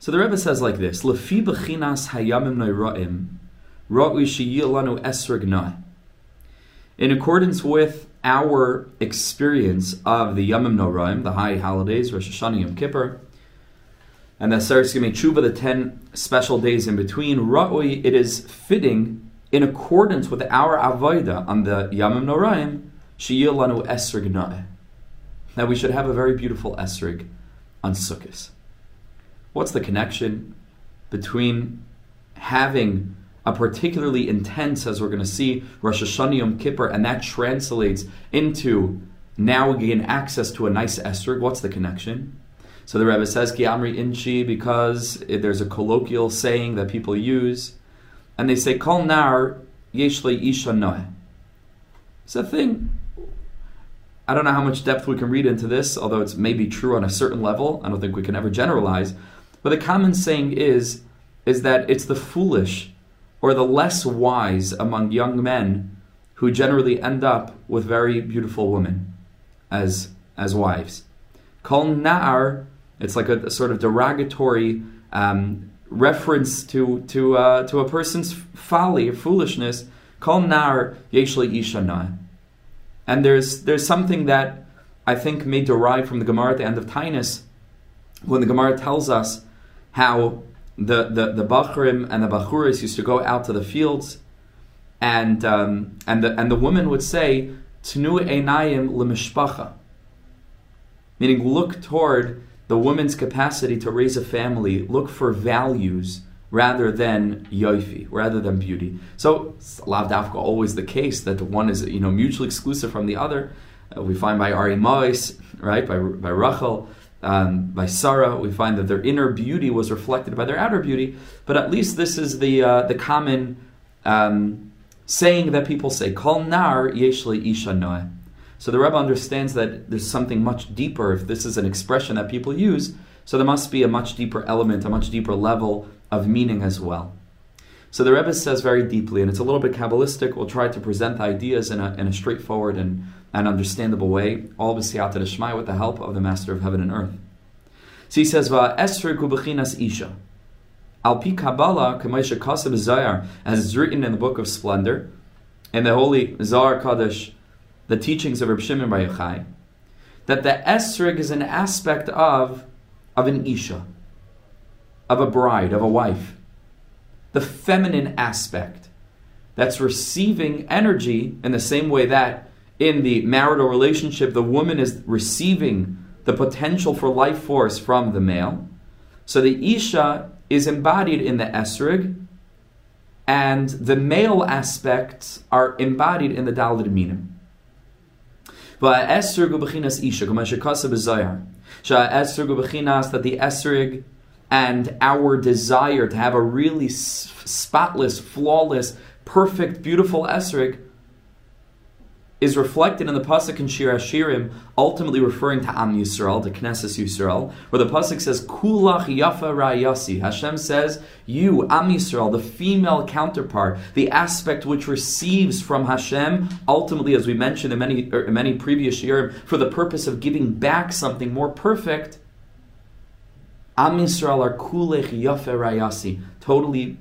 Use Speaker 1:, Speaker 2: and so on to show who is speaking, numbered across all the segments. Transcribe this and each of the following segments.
Speaker 1: So the Rebbe says like this: Lefi bechinas hayamim noiraim, ra'u sheyilanu esreg In accordance with our experience of the Yamim Noraim, the high holidays, Rosh Hashanah, Yom Kippur, and the Seres Tshuva, the ten special days in between, Ra'ui, it is fitting in accordance with our Avodah on the Yamim Noraim, Shiyilanu Esrig Na'eh. That we should have a very beautiful Esrig on Sukkot. What's the connection between having a particularly intense, as we're going to see, Rosh Hashanah Yom Kippur, and that translates into now we gain access to a nice esrog. What's the connection? So the Rebbe says Ki Amri Inchi because there's a colloquial saying that people use, and they say Kol Nar Yeshle Isha Noeh. It's a thing. I don't know how much depth we can read into this, although it's maybe true on a certain level. I don't think we can ever generalize. But the common saying is, is that it's the foolish or the less wise among young men who generally end up with very beautiful women as as wives. Kol na'ar, it's like a, a, sort of derogatory um, reference to to uh, to a person's folly or foolishness. Kol na'ar yeshli ishana. And there's there's something that I think may derive from the Gemara at the end of Taanis, when the Gemara tells us how the, the, the Bachrim and the Bachuris used to go out to the fields, and, um, and, the, and the woman would say, Tnu einayim lemishpacha, meaning look toward the woman's capacity to raise a family, look for values rather than yoifi, rather than beauty. So, lavdafka always the case that one is you know mutually exclusive from the other. Uh, we find by Ari Mois, right, by, by Rachel, um, by Sarah, we find that their inner beauty was reflected by their outer beauty. But at least this is the uh, the common um, saying that people say, "Kol nar yeshli isha noah." So the Rebbe understands that there's something much deeper. If this is an expression that people use, so there must be a much deeper element, a much deeper level of meaning as well. So the Rebbe says very deeply, and it's a little bit Kabbalistic. We'll try to present the ideas in a, in a straightforward and, and understandable way, all b'siyata d'shmai, with the help of the Master of Heaven and Earth. So he says, "Va'esfer kubechinas isha." Al pi Kabbalah, k'maisha kasav zayar, as is written in the Book of Splendor, in the Holy Zohar Kadosh, the teachings of Reb Shimon Bar Yochai, that the esrig is an aspect of of an isha, of a bride, of a wife the feminine aspect that's receiving energy in the same way that in the marital relationship the woman is receiving the potential for life force from the male. So the Isha is embodied in the Esrig, and the male aspects are embodied in the Dalad Minim. That the Esrig and our desire to have a really spotless, flawless, perfect, beautiful esrig is reflected in the pasuk in Shir Hashirim, ultimately referring to Am Yisrael, to Knesset Yisrael, where the pasuk says Kulach Yafa Rayasi. Hashem says, "You, Am Yisrael, the female counterpart, the aspect which receives from Hashem, ultimately, as we mentioned in many er, in many previous Shiurim, for the purpose of giving back something more perfect." Am Yisrael are kulech yafe rayasi, totally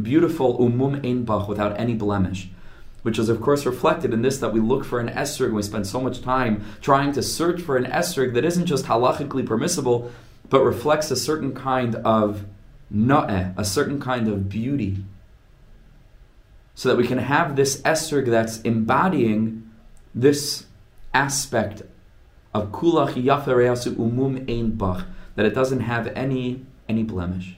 Speaker 1: beautiful umum einbach without any blemish. Which is, of course, reflected in this that we look for an esrog and we spend so much time trying to search for an esrog that isn't just halachically permissible, but reflects a certain kind of na'eh, a certain kind of beauty. So that we can have this esrog that's embodying this aspect of kulach yafe reyasu umum einbach that it doesn't have any any blemish.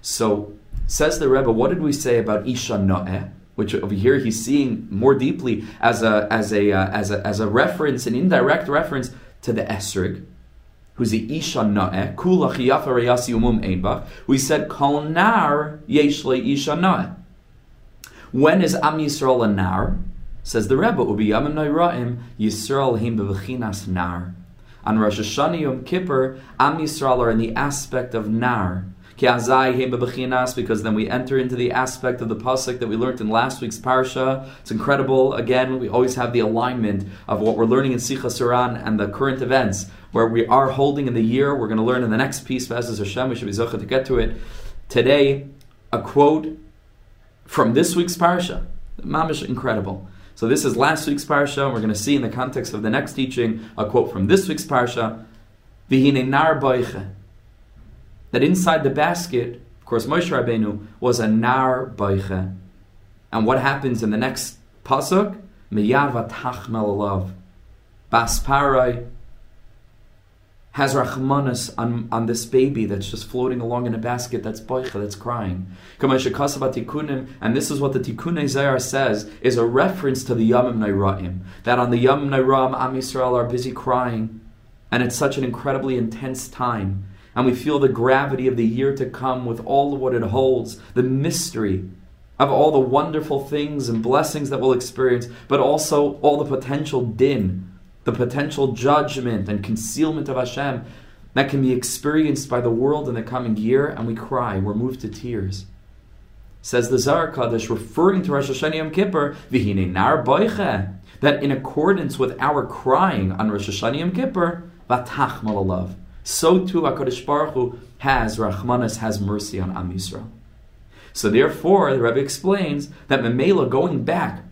Speaker 1: So says the Rebbe, what did we say about Isha No'eh? Which over here he's seeing more deeply as a as a uh, as a as a reference, an indirect reference to the Esrig, who's the Isha Chiyafa Umum. We said Kol Nar Yeshle Isha No'eh. When is Am Yisrael a Nar? Says the Rebbe, Ubi Yamim Noiraim Yisrael Him Bevechinas Nar. On Rosh Hashanah Yom Kippur, Am Yisrael are in the aspect of Nar. Because then we enter into the aspect of the pasuk that we learned in last week's parsha. It's incredible. Again, we always have the alignment of what we're learning in Sichas HaRan and the current events where we are holding in the year. We're going to learn in the next piece, Bezos Hashem. We should be zocha to get to it today. A quote from this week's parsha. Mamish incredible. So this is last week's parsha. And we're going to see in the context of the next teaching a quote from this week's parsha. Vihine nar that inside the basket, of course, Moshe Rabbeinu was a nar baiche. And what happens in the next pasuk? Miyava tachmel alav. Basparai has rachmanis on, on this baby that's just floating along in a basket that's boicha, that's crying. And this is what the Tikkunei Zohar says is a reference to the Yamim Nairaim. That on the Yamim Nairam, Am Yisrael are busy crying. And it's such an incredibly intense time and we feel the gravity of the year to come with all of what it holds, the mystery of all the wonderful things and blessings that we'll experience, but also all the potential din, the potential judgment and concealment of Hashem that can be experienced by the world in the coming year, and we cry, we're moved to tears. Says the Zohar Kadosh, referring to Rosh Hashanah Yom Kippur, Vihine nar boiche, that in accordance with our crying on Rosh Hashanah Yom Kippur, vatach malalav, so too HaKadosh Baruch Hu has, Rachmanis has mercy on Am Yisrael. So therefore, the Rebbe explains that Memela, going back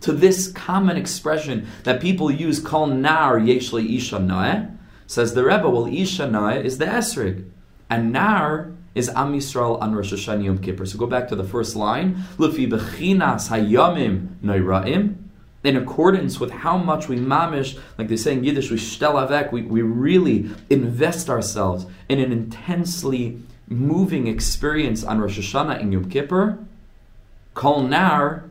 Speaker 1: to this common expression that people use, Kol Nar Yeshli Isha Noeh, says the Rebbe, well, Isha Noeh is the Esrig, and Nar is Am Yisrael on Rosh Hashanah Yom Kippur. So go back to the first line, Lufi Bechinas Hayamim Noiraim, in accordance with how much we mamish, like they say in Yiddish, we shtel we, we really invest ourselves in an intensely moving experience on Rosh Hashanah and Yom Kippur. Kol nar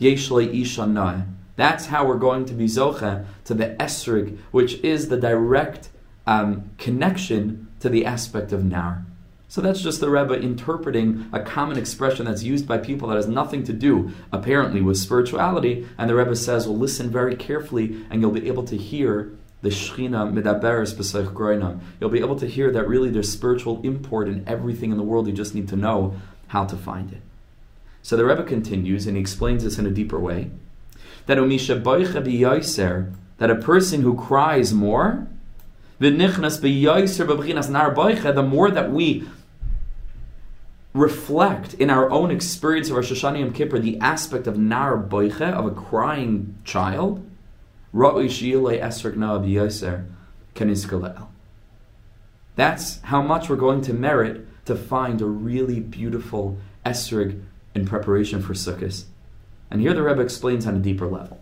Speaker 1: yeshle isha That's how we're going to be zocha to the esrig, which is the direct um, connection to the aspect of nar. So that's just the Rebbe interpreting a common expression that's used by people that has nothing to do, apparently, with spirituality. And the Rebbe says, well, listen very carefully, and you'll be able to hear the Shechina Medaberes B'Seich Groinam. You'll be able to hear that really there's spiritual import in everything in the world. You just need to know how to find it. So the Rebbe continues, and he explains this in a deeper way. That Umisha that a person who cries more, the more that we reflect in our own experience of Rosh Hashanah Yom Kippur the aspect of nar boiche, of a crying child, that's how much we're going to merit to find a really beautiful esrog in preparation for Sukkot. And here the Rebbe explains on a deeper level.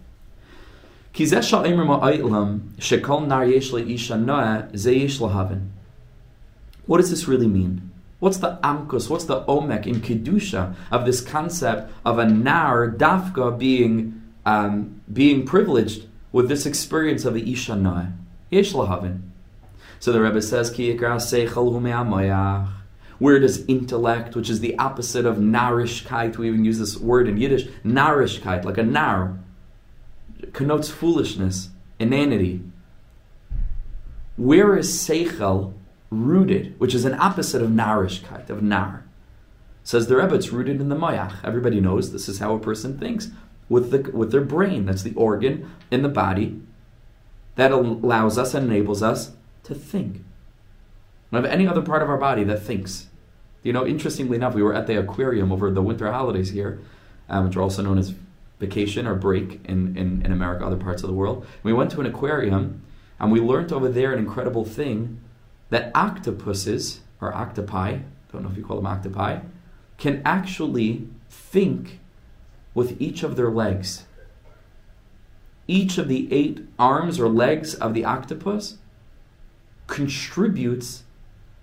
Speaker 1: What does this really mean? What's the amkus? What's the omek in kedusha of this concept of a nar dafka being um, being privileged with this experience of a isha noah? Yesh lahavin. So the Rebbe says, Ki Where does intellect, which is the opposite of narishkeit, we even use this word in Yiddish, narishkeit, like a nar, connotes foolishness, inanity. Where is seichel rooted, which is an opposite of narishkeit, of nar. Says the Rebbe, it's rooted in the mayach. Everybody knows this is how a person thinks with the with their brain. That's the organ in the body that allows us and enables us to think. Don't have any other part of our body that thinks. You know, interestingly enough, we were at the aquarium over the winter holidays here, um, which are also known as vacation or break in, in, in America, other parts of the world. We went to an aquarium and we learned over there an incredible thing that octopuses, or octopi, don't know if you call them octopi, can actually think with each of their legs. Each of the eight arms or legs of the octopus contributes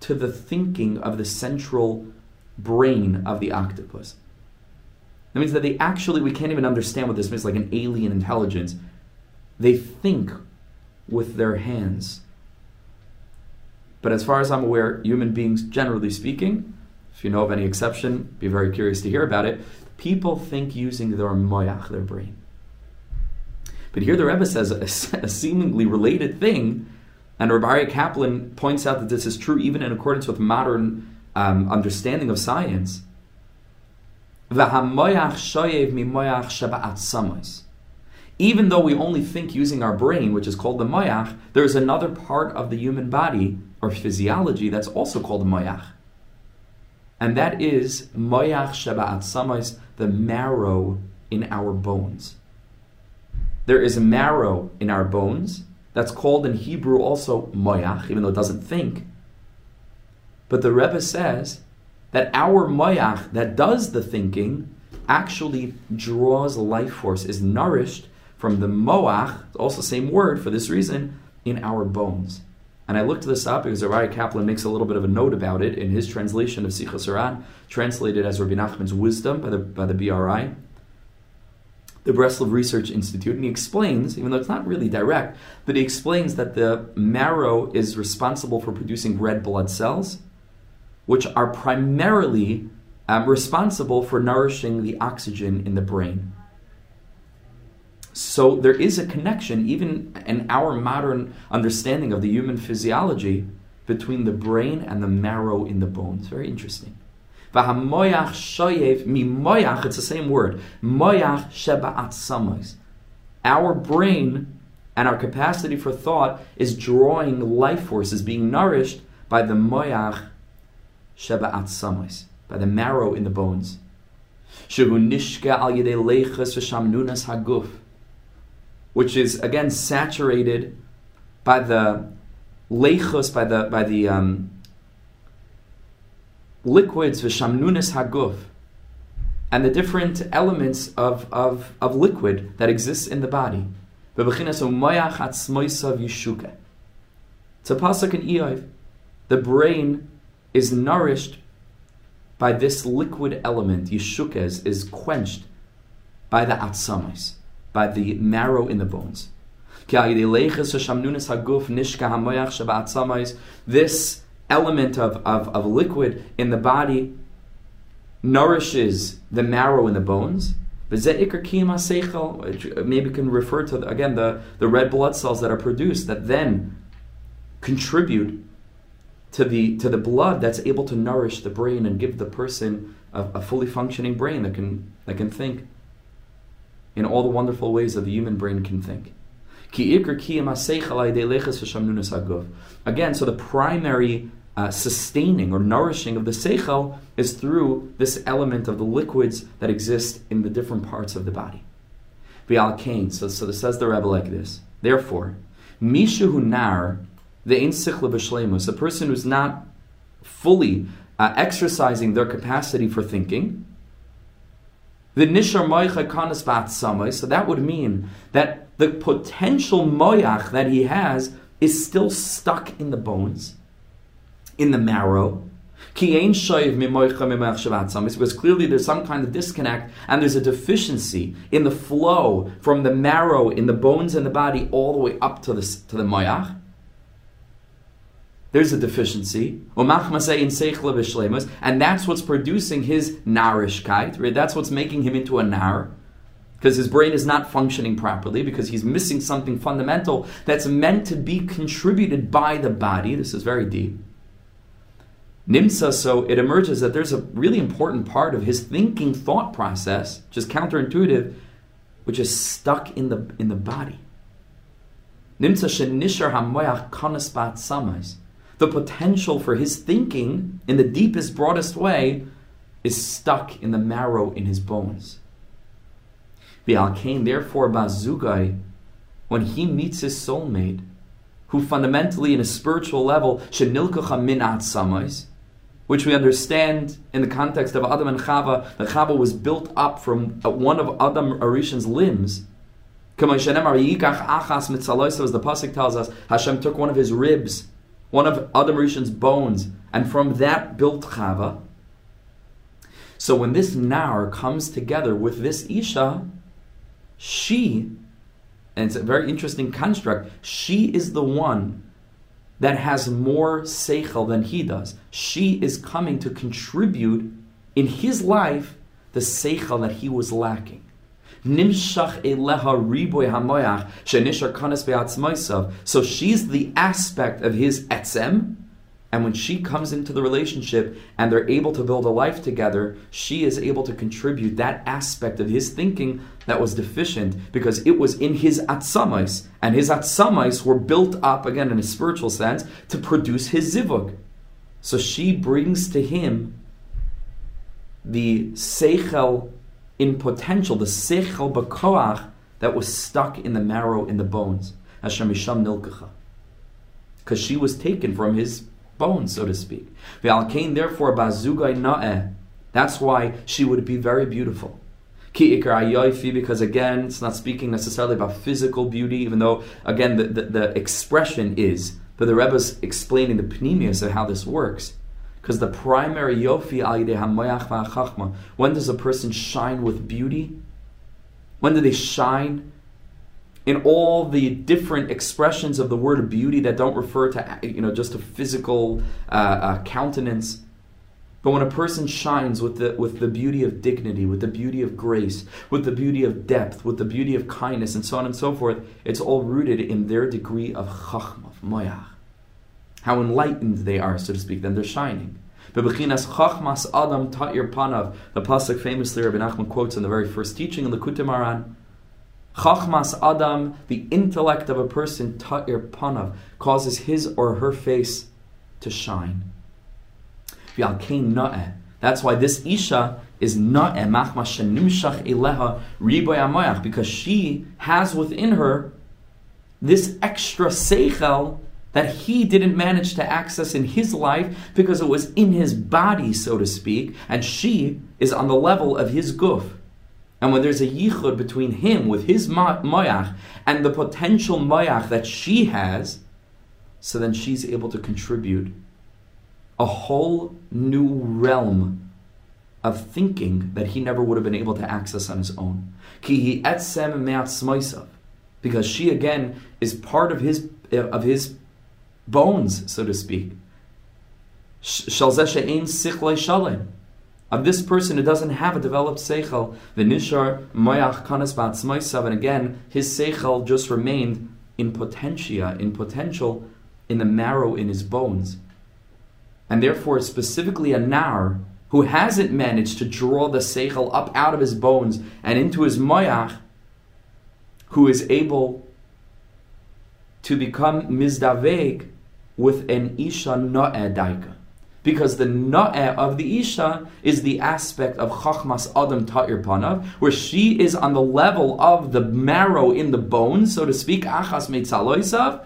Speaker 1: to the thinking of the central brain of the octopus. That means that they actually, we can't even understand what this means, like an alien intelligence. They think with their hands. But as far as I'm aware, human beings, generally speaking, if you know of any exception, be very curious to hear about it. People think using their moyach, their brain. But here the Rebbe says a, a seemingly related thing, and Rabbi Kaplan points out that this is true even in accordance with modern um, understanding of science. Even though we only think using our brain, which is called the moyach, there is another part of the human body or physiology that's also called the moyach. And that is moyach sheba the marrow in our bones. There is a marrow in our bones that's called in Hebrew also moyach, even though it doesn't think. But the Rebbe says that our moyach that does the thinking actually draws life force, is nourished from the moach, also same word for this reason, in our bones. And I looked this up because Rabbi Kaplan makes a little bit of a note about it in his translation of Sichas HaRan, translated as Rabbi Nachman's Wisdom by the, by the BRI the Breslov Research Institute, and he explains, even though it's not really direct, but he explains that the marrow is responsible for producing red blood cells, which are primarily um, responsible for nourishing the oxygen in the brain. So there is a connection, even in our modern understanding of the human physiology, between the brain and the marrow in the bones. Very interesting. It's the same word. Our brain and our capacity for thought is drawing life forces, being nourished by the moyach sheba'at by the marrow in the bones. Which is again saturated by the leichus, by the by the um, liquids v'shamnunis haguf, and the different elements of, of, of liquid that exists in the body. It's a pasuk in Eiv. The brain is nourished by this liquid element, yeshukes, is quenched by the atzamas, by the marrow in the bones. This element of, of, of liquid in the body nourishes the marrow in the bones. Uh, maybe can refer to again the, the red blood cells that are produced that then contribute to the to the blood that's able to nourish the brain and give the person a, a fully functioning brain that can that can think in all the wonderful ways that the human brain can think. Again, so the primary uh, sustaining or nourishing of the seichel is through this element of the liquids that exist in the different parts of the body. V'al so, so this says the Rebbe like this. Therefore, mishu nar, the ein sichla a person who's not fully uh, exercising their capacity for thinking, the nishar moicha kanas samai, so that would mean that the potential moyach that he has is still stuck in the bones in the marrow. Because clearly there's some kind of disconnect and there's a deficiency in the flow from the marrow in the bones and the body all the way up to the, to the moyach. There's a deficiency. And that's what's producing his narishkeit. Right? That's what's making him into a nar. Because his brain is not functioning properly, because he's missing something fundamental that's meant to be contributed by the body. This is very deep. Nimsa, so it emerges that there's a really important part of his thinking thought process, is counterintuitive, which is stuck in the in the body. Nimsa shenishar hamoyach kanaspat samais. The potential for his thinking in the deepest, broadest way is stuck in the marrow in his bones. Bi'al therefore, Bazugai, when he meets his soulmate, who fundamentally, in a spiritual level, shenilkacha min samais, which we understand in the context of Adam and Chava, that Chava was built up from uh, one of Adam HaRishon's limbs. As the pasuk tells us, Hashem took one of his ribs, one of Adam HaRishon's bones, and from that built Chava. So when this Nar comes together with this Isha, she, and it's a very interesting construct, she is the one that has more seichel than he does. She is coming to contribute in his life the seichel that he was lacking. Nimshach. So she's the aspect of his etzem, And when she comes into the relationship and they're able to build a life together, she is able to contribute that aspect of his thinking that was deficient because it was in his atzamais. And his atzamais were built up, again in a spiritual sense, to produce his zivug. So she brings to him the seichel in potential, the seichel bakoach that was stuck in the marrow, in the bones. Hashem Misham Nilkacha. Because she was taken from his bones, so to speak. Ve'alkein, therefore, bazugai na'eh. That's why she would be very beautiful. Ki ikar because again, it's not speaking necessarily about physical beauty, even though, again, the, the, the expression is, but the Rebbe's explaining the pneumius of how this works. Because the primary yofi al hamoyach when does a person shine with beauty? When do they shine in all the different expressions of the word beauty that don't refer to you know just a physical uh, uh, countenance but when a person shines with the with the beauty of dignity with the beauty of grace with the beauty of depth with the beauty of kindness and so on and so forth it's all rooted in their degree of chachma of moyach how enlightened they are so to speak then they're shining adam panav the pasuk famously Rabbi Nachman quotes in the very first teaching in the Kutim Chachmas Adam, the intellect of a person, ta'ir panav, causes his or her face to shine. That's why this Isha is na'eh, machma shenimshach eleha riboy because she has within her this extra seichel that he didn't manage to access in his life because it was in his body, so to speak, and she is on the level of his guf. And when there's a yichud between him with his moyach and the potential moyach that she has, so then she's able to contribute a whole new realm of thinking that he never would have been able to access on his own. Because she again is part of his of his bones, so to speak. Of this person who doesn't have a developed seichel, the nishar moyach kanas ba'atzmaisav, and again, his seichel just remained in potentia, in potential, in the marrow in his bones. And therefore, specifically a nar who hasn't managed to draw the seichel up out of his bones and into his moyach, who is able to become mizdaveg with an isha no'edaika because the na'eh of the Isha is the aspect of Chachmas Adam Ta'ir Panav, where she is on the level of the marrow in the bones, so to speak, Achas Meitzaloisav,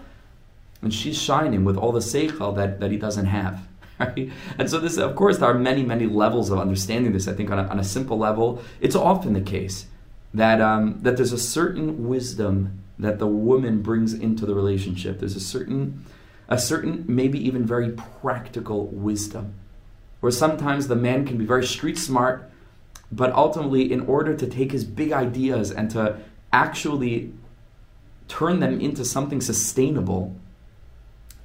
Speaker 1: and she's shining with all the Seichel that, that he doesn't have. Right? And so this, of course, there are many, many levels of understanding this. I think on a, on a simple level, it's often the case that um, that there's a certain wisdom that the woman brings into the relationship. There's a certain a certain, maybe even very practical wisdom. Where sometimes the man can be very street smart, but ultimately, in order to take his big ideas and to actually turn them into something sustainable,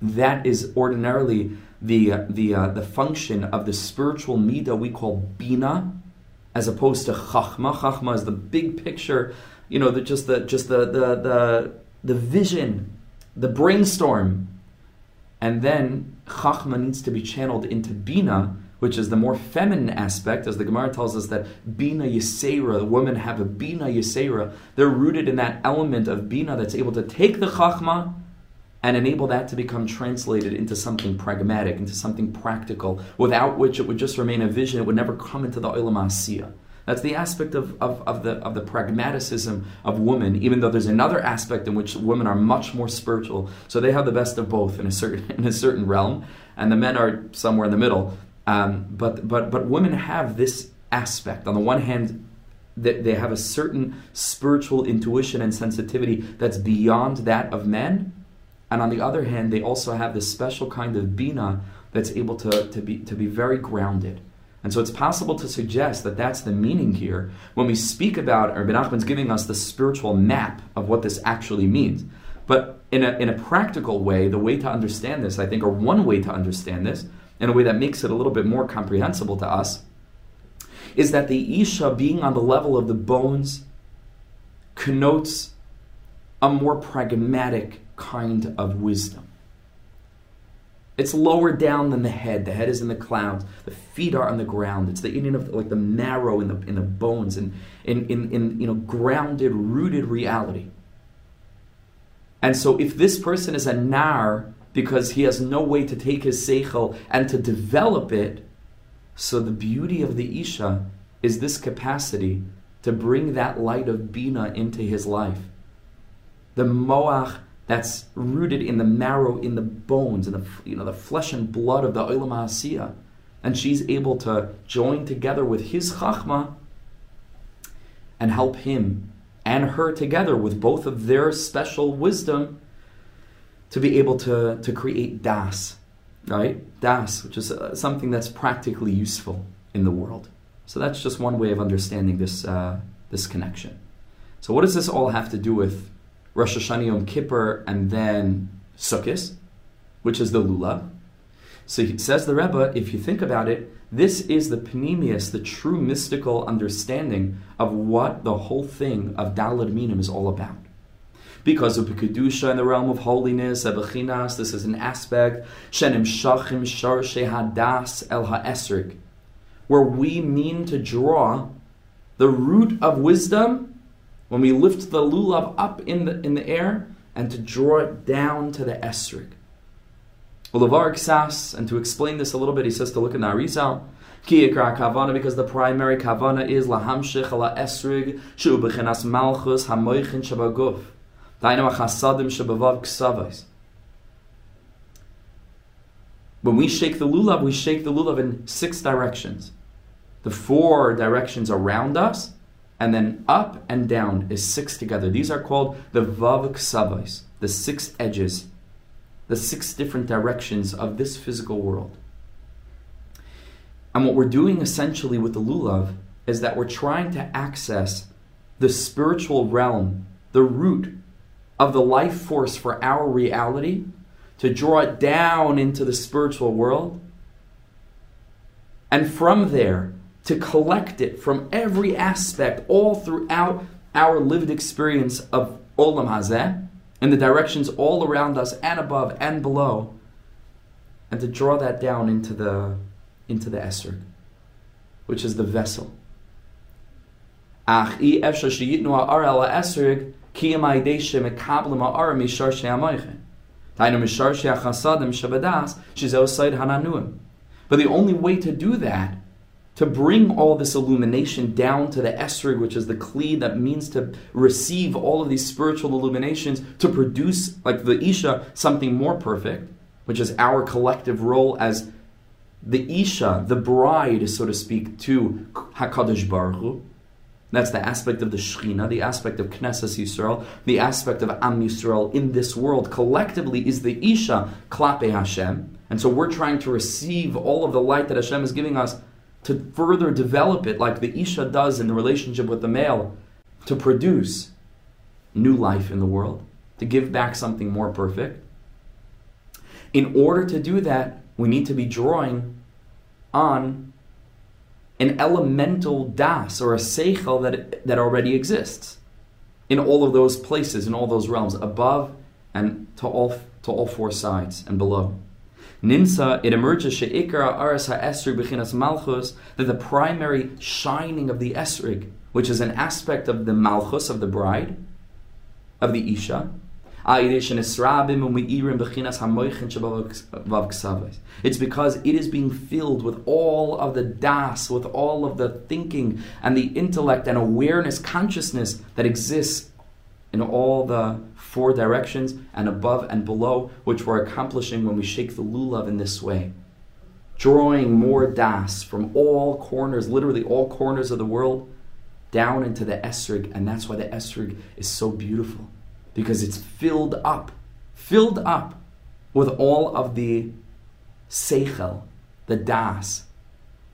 Speaker 1: that is ordinarily the uh, the uh, the function of the spiritual midah we call bina, as opposed to chachma. Chachma is the big picture, you know, the, just the just the the the, the vision, the brainstorm and then Chachma needs to be channeled into Bina, which is the more feminine aspect, as the Gemara tells us that Bina Yisera, the women have a Bina Yisera. They're rooted in that element of Bina that's able to take the Chachma and enable that to become translated into something pragmatic, into something practical, without which it would just remain a vision, it would never come into the Olam Asiyah. That's the aspect of, of, of, the, of the pragmaticism of women, even though there's another aspect in which women are much more spiritual. So they have the best of both in a certain, in a certain realm, and the men are somewhere in the middle. Um, but, but, but women have this aspect. On the one hand, they, they have a certain spiritual intuition and sensitivity that's beyond that of men. And on the other hand, they also have this special kind of bina that's able to, to, be, to be very grounded. And so it's possible to suggest that that's the meaning here when we speak about, or Ben Achman's giving us the spiritual map of what this actually means. But in a, in a practical way, the way to understand this, I think, or one way to understand this, in a way that makes it a little bit more comprehensible to us, is that the Isha being on the level of the bones connotes a more pragmatic kind of wisdom. It's lower down than the head. The head is in the clouds. The feet are on the ground. It's the Indian of like the marrow in the in the bones and in, in, in you know grounded, rooted reality. And so if this person is a nar because he has no way to take his seichel and to develop it, so the beauty of the Isha is this capacity to bring that light of Bina into his life. The Moach that's rooted in the marrow, in the bones, in the you know the flesh and blood of the Olam HaAsiyah. And she's able to join together with his Chachma and help him and her together with both of their special wisdom to be able to, to create Das, right? Das, which is uh, something that's practically useful in the world. So that's just one way of understanding this, uh, this connection. So, what does this all have to do with Rosh Hashanah Yom Kippur and then Sukkot, which is the Lulav? So, he says the Rebbe, if you think about it, this is the panemius, the true mystical understanding of what the whole thing of Dalad Minim is all about. Because of Kedusha in the realm of holiness, Ebechinas, this is an aspect, Shenim Shachim Shar Hadas El Ha'esrik, where we mean to draw the root of wisdom when we lift the lulav up in the, in the air and to draw it down to the esrik. Ulavar Ksas, and to explain this a little bit, he says to look in the Arizal, Kiyakra Kavana, because the primary Kavana is Lahamshich ala Esrig, Shu Bechinas Malchus, Hamoichin Shabaguf, Dainu Achasadim Shabavav Ksavais. When we shake the lulav, we shake the lulav in six directions. The four directions around us, and then up and down is six together. These are called the Vav Ksavais, the six edges the six different directions of this physical world. And what we're doing essentially with the lulav is that we're trying to access the spiritual realm, the root of the life force for our reality, to draw it down into the spiritual world. And from there, to collect it from every aspect, all throughout our lived experience of Olam Hazeh, in the directions all around us and above and below, and to draw that down into the into the Esrog, which is the vessel. But the only way to do that to bring all this illumination down to the esrig, which is the kli that means to receive all of these spiritual illuminations, to produce, like the Isha, something more perfect, which is our collective role as the Isha, the bride, so to speak, to Hakadosh Baruch Hu. That's the aspect of the Shechina, the aspect of Knesset Yisrael, the aspect of Am Yisrael in this world. Collectively, is the Isha Klape Hashem, and so we're trying to receive all of the light that Hashem is giving us to further develop it like the Isha does in the relationship with the male, to produce new life in the world, to give back something more perfect. In order to do that, we need to be drawing on an elemental das or a seichel that, that already exists in all of those places, in all those realms, above and to all, to all four sides and below. Nimsa, it emerges she'ikra aras ha'esrig b'chinas malchus, that the primary shining of the esrig, which is an aspect of the malchus, of the bride, of the isha, it's because it is being filled with all of the das, with all of the thinking and the intellect and awareness, consciousness that exists in all the four directions and above and below, which we're accomplishing when we shake the lulav in this way. Drawing more das from all corners, literally all corners of the world, down into the esrig, and that's why the esrig is so beautiful because it's filled up, filled up with all of the seichel, the das,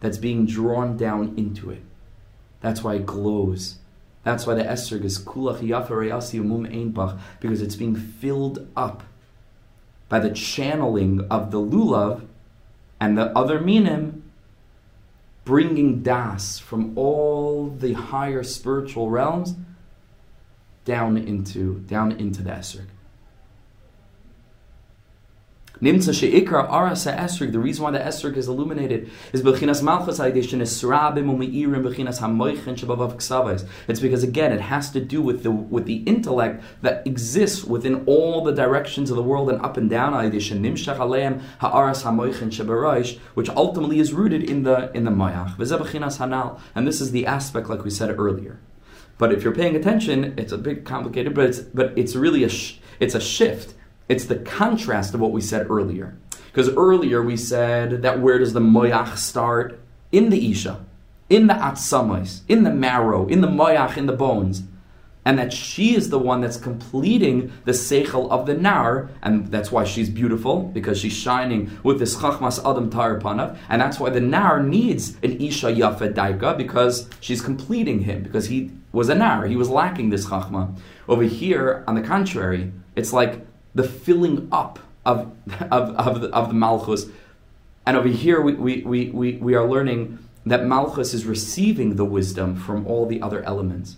Speaker 1: that's being drawn down into it. That's why it glows. That's why the esrog is kulach yafareyasi mum einbach, because it's being filled up by the channeling of the lulav and the other minim, bringing das from all the higher spiritual realms down into down into the esrog. Nimtza she'ikar arasa esrig. The reason why the esrig is illuminated is bechinas bechinas. It's because again it has to do with the with the intellect that exists within all the directions of the world and up and down ha'aras which ultimately is rooted in the in the mayach. hanal, and this is the aspect like we said earlier. But if you're paying attention, it's a bit complicated, but it's but it's really a sh- it's a shift it's the contrast of what we said earlier. Because earlier we said that where does the moyach start? In the isha, in the atsamais, in the marrow, in the moyach, in the bones. And that she is the one that's completing the seichel of the nar, and that's why she's beautiful, because she's shining with this chachmas adam tar panav, and that's why the nar needs an isha yafa daika, because she's completing him, because he was a nar, he was lacking this chachma. Over here, on the contrary, it's like the filling up of, of, of, the, of the Malchus. And over here, we, we, we, we, are learning that Malchus is receiving the wisdom from all the other elements.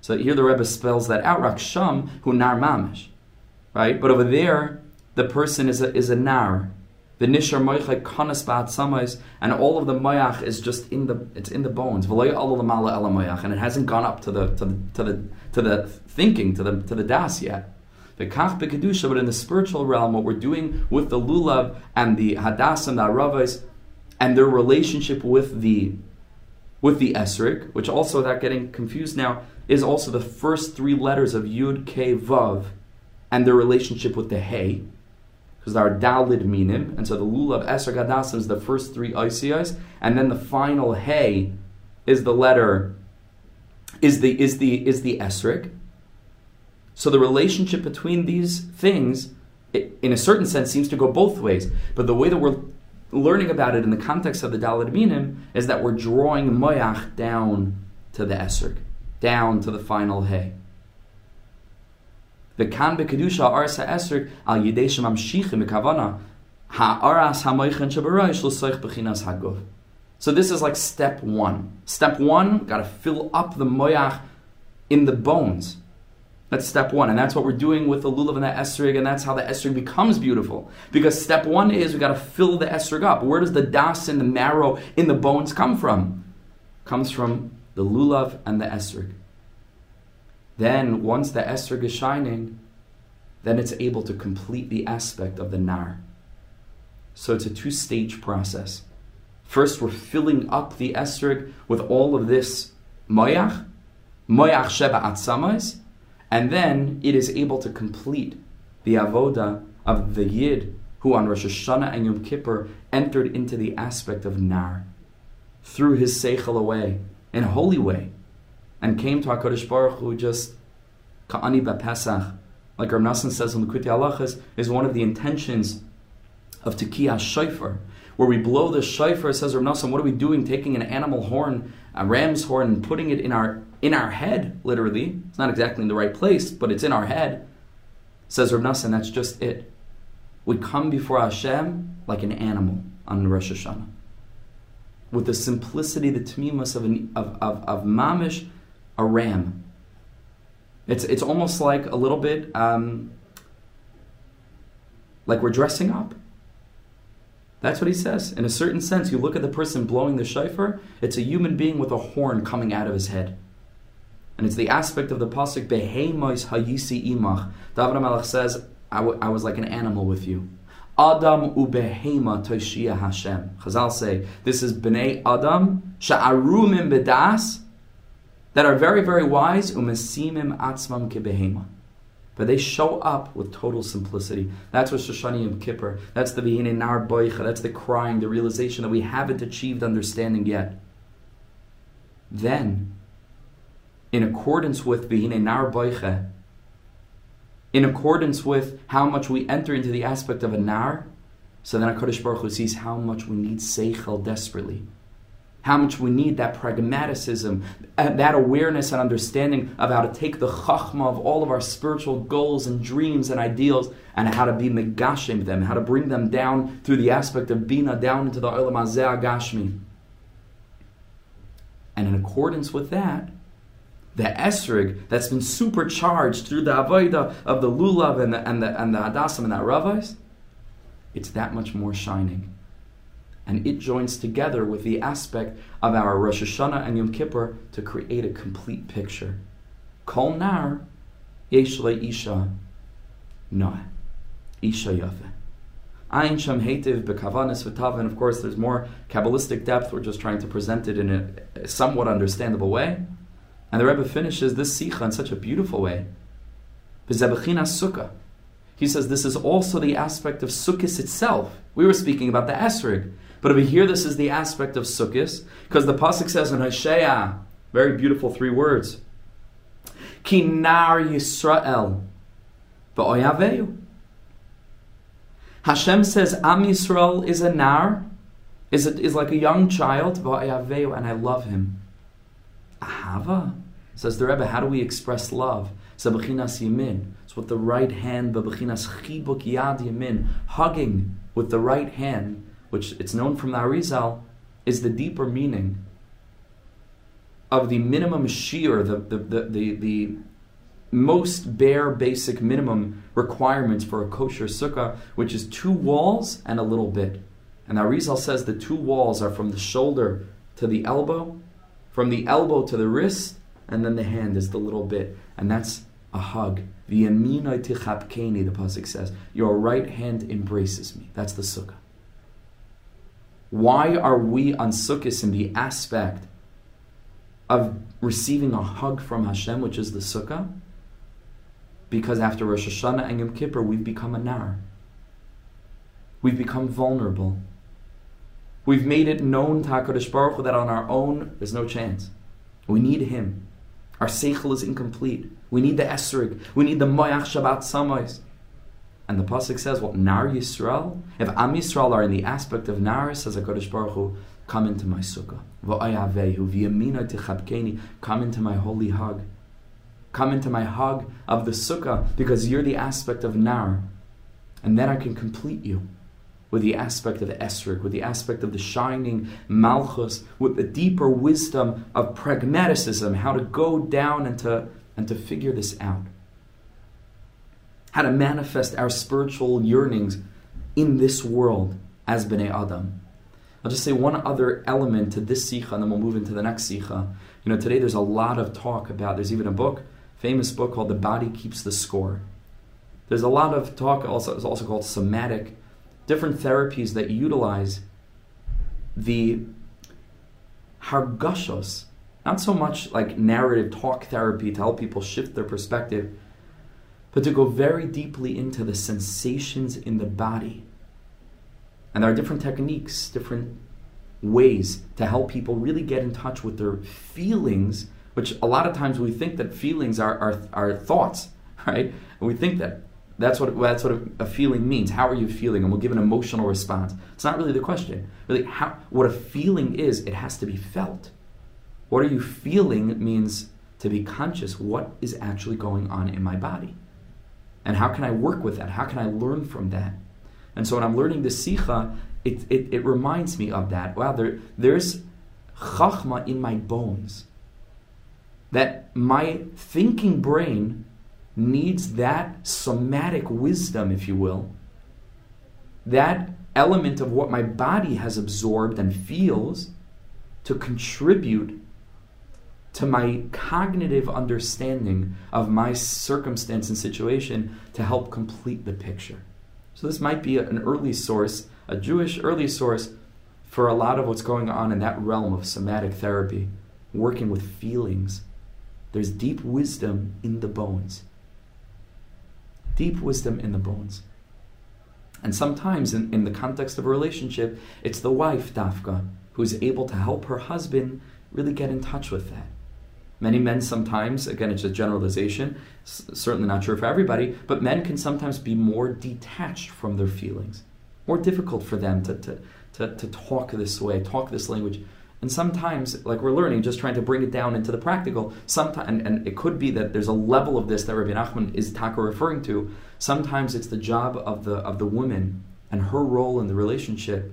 Speaker 1: So here the Rebbe spells that out, Raksham hu nar mamish. Right? But over there, the person is a, is a nar. The nishar moichai kanas samais, and all of the moyach is just in the it's in the bones. And it hasn't gone up to the to the to the to the thinking, to the to the das yet. The kach bekedusha, but in the spiritual realm, what we're doing with the lulav and the hadassah and the aravais, and their relationship with the with the esrik, which also without getting confused now, is also the first three letters of Yud Ke Vav, and their relationship with the Hey, because there are Dalid minim, and so the lulav esrik hadassah is the first three ICIs, and then the final Hey is the letter is the is the is the esrik. So the relationship between these things, in a certain sense, seems to go both ways. But the way that we're learning about it in the context of the Dalad Minim is that we're drawing Moyach down to the Esrog, down to the final Hey. The kan bekedusha arsa esrog al ha'moichen bechinas haguf. So this is like step one. Step one, got to fill up the moyach in the bones. That's step one, and that's what we're doing with the lulav and the esrig, and that's how the esrig becomes beautiful. Because step one is we got to fill the esrig up. Where does the das and the marrow in the bones come from? Comes from the lulav and the esrig. Then, once the esrig is shining, then it's able to complete the aspect of the nar. So it's a two-stage process. First, we're filling up the esrig with all of this moyach, moyach sheba atsamais, and then it is able to complete the avoda of the Yid who on Rosh Hashanah and Yom Kippur entered into the aspect of Nar, threw his seichel away in a holy way, and came to HaKadosh Baruch Hu just ka'ani Pesach, like Rav says in the Kuti Halachas, is one of the intentions of Tekiyah Shofar, where we blow the shofar, says Rav what are we doing? Taking an animal horn, a ram's horn, and putting it in our in our head, literally. It's not exactly in the right place, but it's in our head. Says Rav Nassan, that's just it. We come before Hashem like an animal on Rosh Hashanah. With the simplicity, the tmimus of, an, of, of, of mamish, a ram. It's, it's almost like a little bit um, like we're dressing up. That's what he says. In a certain sense, you look at the person blowing the shofar, it's a human being with a horn coming out of his head. And it's the aspect of the pasuk Behemois Hayisi Imach. David Melech says, "I was like an animal with you. Adam ubehema toishia Hashem. Chazal say this is bnei Adam sha'arumim bedas that are very very wise umesimim atzmam kebehema. But they show up with total simplicity. That's what Shoshani Yom Kippur. That's the Vihine Nar Boicha. That's the crying, the realization that we haven't achieved understanding yet. Then in accordance with Vihine Nar Boiche, in accordance with how much we enter into the aspect of a Nar, so then HaKadosh Baruch Hu sees how much we need Seichel desperately. How much we need that pragmaticism, uh, that awareness and understanding of how to take the chachma of all of our spiritual goals and dreams and ideals and how to be megashim them, how to bring them down through the aspect of bina down into the olam gashmi. And in accordance with that, the esrig that's been supercharged through the avodah of the lulav and the and the and the hadassam and the ravais, it's that much more shining. And it joins together with the aspect of our Rosh Hashanah and Yom Kippur to create a complete picture. Kol nar yesh isha noah. Isha yafe. Ein Shem Hetiv Bekavanis V'tav, and of course there's more Kabbalistic depth, we're just trying to present it in a somewhat understandable way. And the Rebbe finishes this Sikha in such a beautiful way. Sukkah. He says this is also the aspect of Sukkot itself. We were speaking about the Esrig, but over here this is the aspect of Sukkot, because the Pasuk says in Hosea, very beautiful three words, Kinar Yisrael, V'oyaveyu. Hashem says Am Yisrael is a nar, is, a, is like a young child, and I love him. Ahava, says the Rebbe, how do we express love? Sabachinas Yamin. It's with the right hand, Babachinas Chibuk Yad Yamin, hugging with the right hand, which it's known from the Arizal, is the deeper meaning of the minimum shear, the, the, the, the, the most bare basic minimum requirements for a kosher sukkah, which is two walls and a little bit. And the Arizal says the two walls are from the shoulder to the elbow, from the elbow to the wrist, and then the hand is the little bit. And that's a hug. The the Pasuk says, Your right hand embraces me. That's the sukkah. Why are we on sukkahs in the aspect of receiving a hug from Hashem, which is the sukkah? Because after Rosh Hashanah and Yom Kippur, we've become a nar. We've become vulnerable. We've made it known to Baruch Hu that on our own, there's no chance. We need Him. Our seichel is incomplete. We need the esrig. We need the moyach Shabbat Samais. And the pasuk says, "What nar Yisrael? If Am Yisrael are in the aspect of nar, says Hakadosh Baruch Hu, come into my sukkah. V'ayavehu v'yamina tichabkeni. Come into my holy hug. Come into my hug of the sukkah because you're the aspect of nar. And then I can complete you with the aspect of esrig, with the aspect of the shining malchus, with the deeper wisdom of pragmaticism, how to go down and to, and to figure this out. How to manifest our spiritual yearnings in this world as Bnei Adam. I'll just say one other element to this sikha, and then we'll move into the next sikha. You know, today there's a lot of talk about, there's even a book famous book called The Body Keeps the Score. There's a lot of talk, also, it's also called somatic, different therapies that utilize the hargashos, not so much like narrative talk therapy to help people shift their perspective, but to go very deeply into the sensations in the body. And there are different techniques, different ways to help people really get in touch with their feelings which a lot of times we think that feelings are, are, are thoughts, right? And we think that that's what that's what a feeling means. How are you feeling? And we'll give an emotional response. It's not really the question. Really, how what a feeling is, it has to be felt. What are you feeling means to be conscious. What is actually going on in my body, and how can I work with that? How can I learn from that? And so when I'm learning the sikha, it, it, it reminds me of that. Wow, there, there's chachma in my bones that my thinking brain needs that somatic wisdom, if you will, that element of what my body has absorbed and feels to contribute to my cognitive understanding of my circumstance and situation to help complete the picture. So, this might be an early source, a Jewish early source, for a lot of what's going on in that realm of somatic therapy, working with feelings there's deep wisdom in the bones. Deep wisdom in the bones. And sometimes, in, in the context of a relationship, it's the wife, Dafka, who is able to help her husband really get in touch with that. Many men sometimes, again, it's a generalization, certainly not true for everybody, but men can sometimes be more detached from their feelings. More difficult for them to, to, to, to talk this way, talk this language. And sometimes, like we're learning, just trying to bring it down into the practical, sometimes, and, and, it could be that there's a level of this that Rabbi Nachman is taka referring to. Sometimes it's the job of the of the woman and her role in the relationship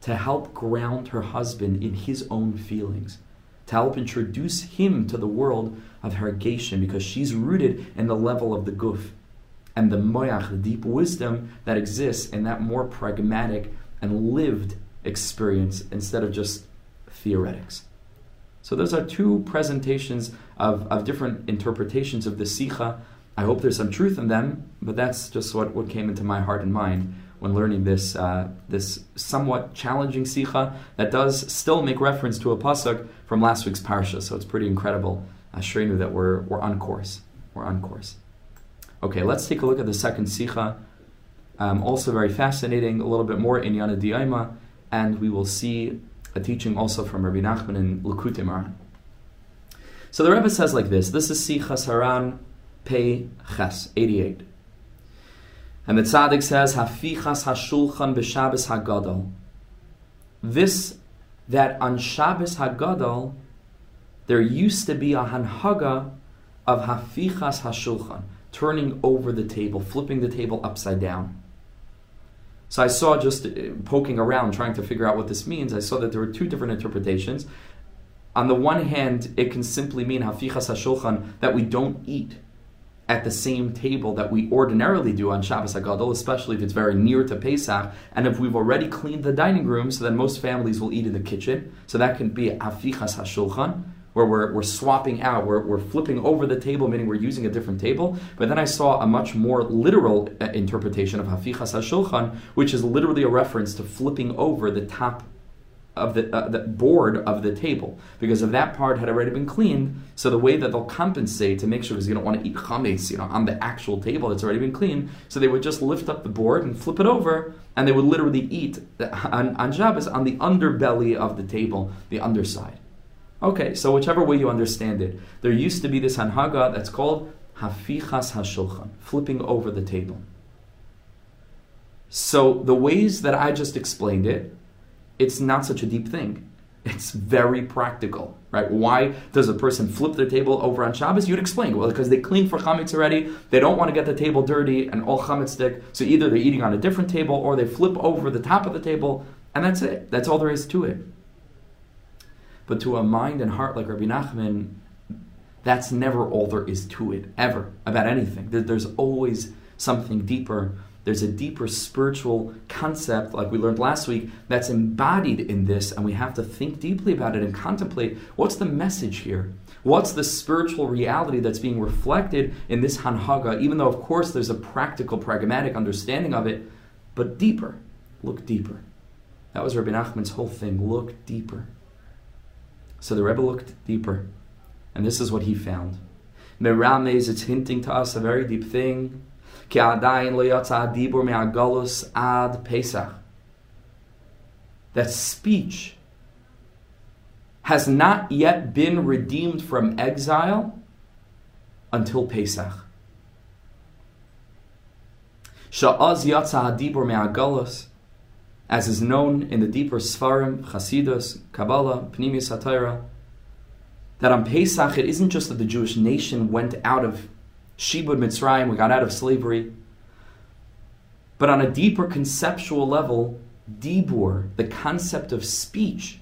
Speaker 1: to help ground her husband in his own feelings, to help introduce him to the world of her hergation, because she's rooted in the level of the guf. and the moyach, the deep wisdom that exists in that more pragmatic and lived experience instead of just theoretics. So those are two presentations of, of different interpretations of the Sikha. I hope there's some truth in them, but that's just what, what came into my heart and mind when learning this uh, this somewhat challenging Sikha that does still make reference to a pasuk from last week's parsha. So it's pretty incredible, Ashrenu, that we're, we're on course. We're on course. Okay, let's take a look at the second Sikha. Um, also very fascinating, a little bit more in Yana Diaima, and we will see a teaching also from Rabbi Nachman in Likutei Moharan. So the Rebbe says like this. This is Sichas HaRan Pei Ches 88. And the tzaddik says, Hafichas hashulchan b'Shabbos hagadol. This, that on Shabbos hagadol, there used to be a hanhaga of hafichas hashulchan, turning over the table, flipping the table upside down. So I saw just uh, poking around, trying to figure out what this means. I saw that there were two different interpretations. On the one hand, it can simply mean hafichas hashulchan that we don't eat at the same table that we ordinarily do on Shabbos Hagadol, especially if it's very near to Pesach, and if we've already cleaned the dining room, so then most families will eat in the kitchen. So that can be afichas hashulchan, where we're, we're swapping out, we're, we're flipping over the table, meaning we're using a different table. But then I saw a much more literal uh, interpretation of hafichas hashulchan, which is literally a reference to flipping over the top of the, uh, the board of the table because if that part had already been cleaned, so the way that they'll compensate to make sure because you don't want to eat chametz, you know, on the actual table that's already been cleaned, so they would just lift up the board and flip it over, and they would literally eat on, on Shabbos on the underbelly of the table, the underside. Okay, so whichever way you understand it, there used to be this hanhaga that's called hafichas hashulchan, flipping over the table. So the ways that I just explained it it's not such a deep thing. It's very practical, right? Why does a person flip their table over on Shabbos? You'd explain, well, because they clean for chametz already. They don't want to get the table dirty and all chametz stick. So either they're eating on a different table or they flip over the top of the table, and that's it. That's all there is to it. But to a mind and heart like Rabbi Nachman, that's never all there is to it, ever, about anything. There's always something deeper there's a deeper spiritual concept, like we learned last week, that's embodied in this, and we have to think deeply about it and contemplate what's the message here? What's the spiritual reality that's being reflected in this Hanhaga, even though, of course, there's a practical, pragmatic understanding of it, but deeper. Look deeper. That was Rabbi Nachman's whole thing. Look deeper. So the Rebbe looked deeper, and this is what he found. Merames, it's hinting to us a very deep thing ad Pesach. That speech has not yet been redeemed from exile until Pesach. Sha'az yatsa hadibur me'agalos, as is known in the deeper Sfarim, Chasidus, Kabbalah, Pnimius Satira, that on Pesach it isn't just that the Jewish nation went out of Shibud Mitzrayim, we got out of slavery. But on a deeper conceptual level, Dibur, the concept of speech,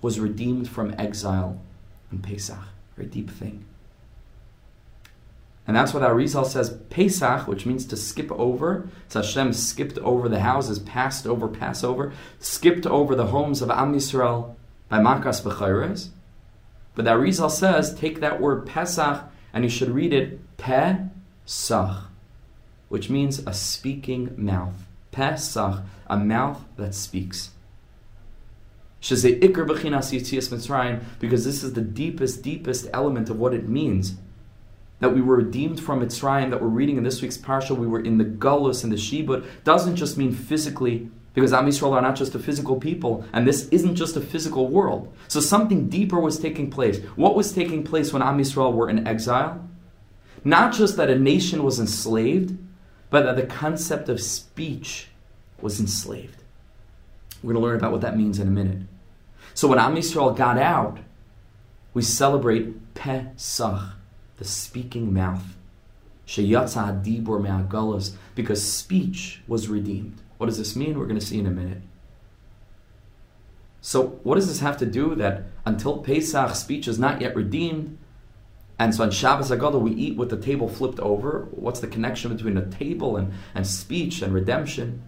Speaker 1: was redeemed from exile in Pesach. A very deep thing. And that's what our Arizal says Pesach, which means to skip over. It's Hashem skipped over the houses, passed over Passover, skipped over the homes of Am Yisrael by Makas B'chayres. But the Arizal says, take that word Pesach and you should read it Pesach, which means a speaking mouth. Pesach, a mouth that speaks. Because this is the deepest, deepest element of what it means. That we were redeemed from Mitzrayim, that we're reading in this week's parsha, we were in the Gullus and the Shibud, doesn't just mean physically, because Am Yisrael are not just a physical people, and this isn't just a physical world. So something deeper was taking place. What was taking place when Am Yisrael were in exile? Not just that a nation was enslaved, but that the concept of speech was enslaved. We're going to learn about what that means in a minute. So when Am Yisrael got out, we celebrate Pesach, the speaking mouth. Because speech was redeemed. What does this mean? We're going to see in a minute. So, what does this have to do that until Pesach speech is not yet redeemed? And so on Shabbos Agadol, we eat with the table flipped over. What's the connection between the table and, and speech and redemption?